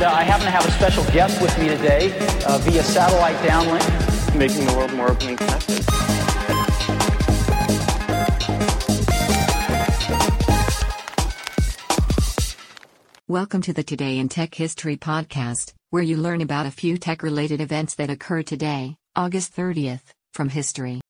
have a special guest with me today uh, via satellite downlink. Making the world more open and connected. Welcome to the Today in Tech History podcast, where you learn about a few tech related events that occur today, August 30th, from history.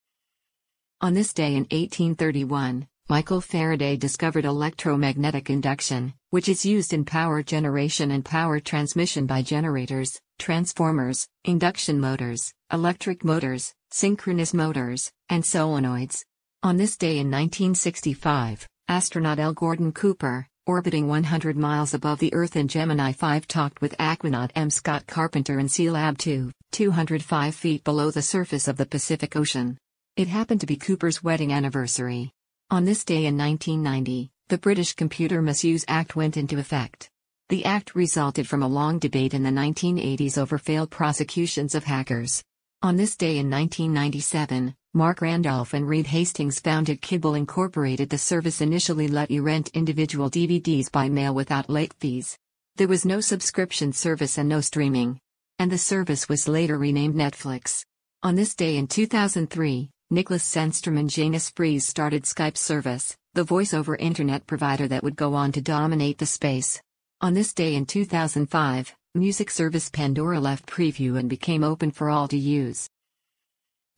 On this day in 1831, Michael Faraday discovered electromagnetic induction, which is used in power generation and power transmission by generators, transformers, induction motors, electric motors, synchronous motors, and solenoids. On this day in 1965, astronaut L. Gordon Cooper, orbiting 100 miles above the Earth in Gemini 5 talked with aquanaut M. Scott Carpenter in Sealab 2, 205 feet below the surface of the Pacific Ocean. It happened to be Cooper's wedding anniversary. On this day in 1990, the British Computer Misuse Act went into effect. The act resulted from a long debate in the 1980s over failed prosecutions of hackers. On this day in 1997, Marc Randolph and Reed Hastings founded Kibble Incorporated. The service initially let you rent individual DVDs by mail without late fees. There was no subscription service and no streaming. And the service was later renamed Netflix. On this day in 2003, Nicholas Zennström and Janus Friis started Skype service, the voice-over internet provider that would go on to dominate the space. On this day in 2005, music service Pandora left preview and became open for all to use.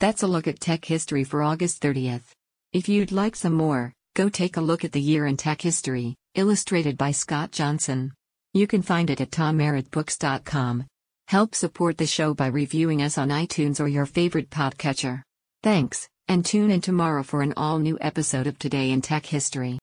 That's a look at tech history for August 30th. If you'd like some more, go take a look at the year in tech history, illustrated by Scott Johnson. You can find it at tommerrittbooks.com. Help support the show by reviewing us on iTunes or your favorite podcatcher. Thanks, and tune in tomorrow for an all new episode of Today in Tech History.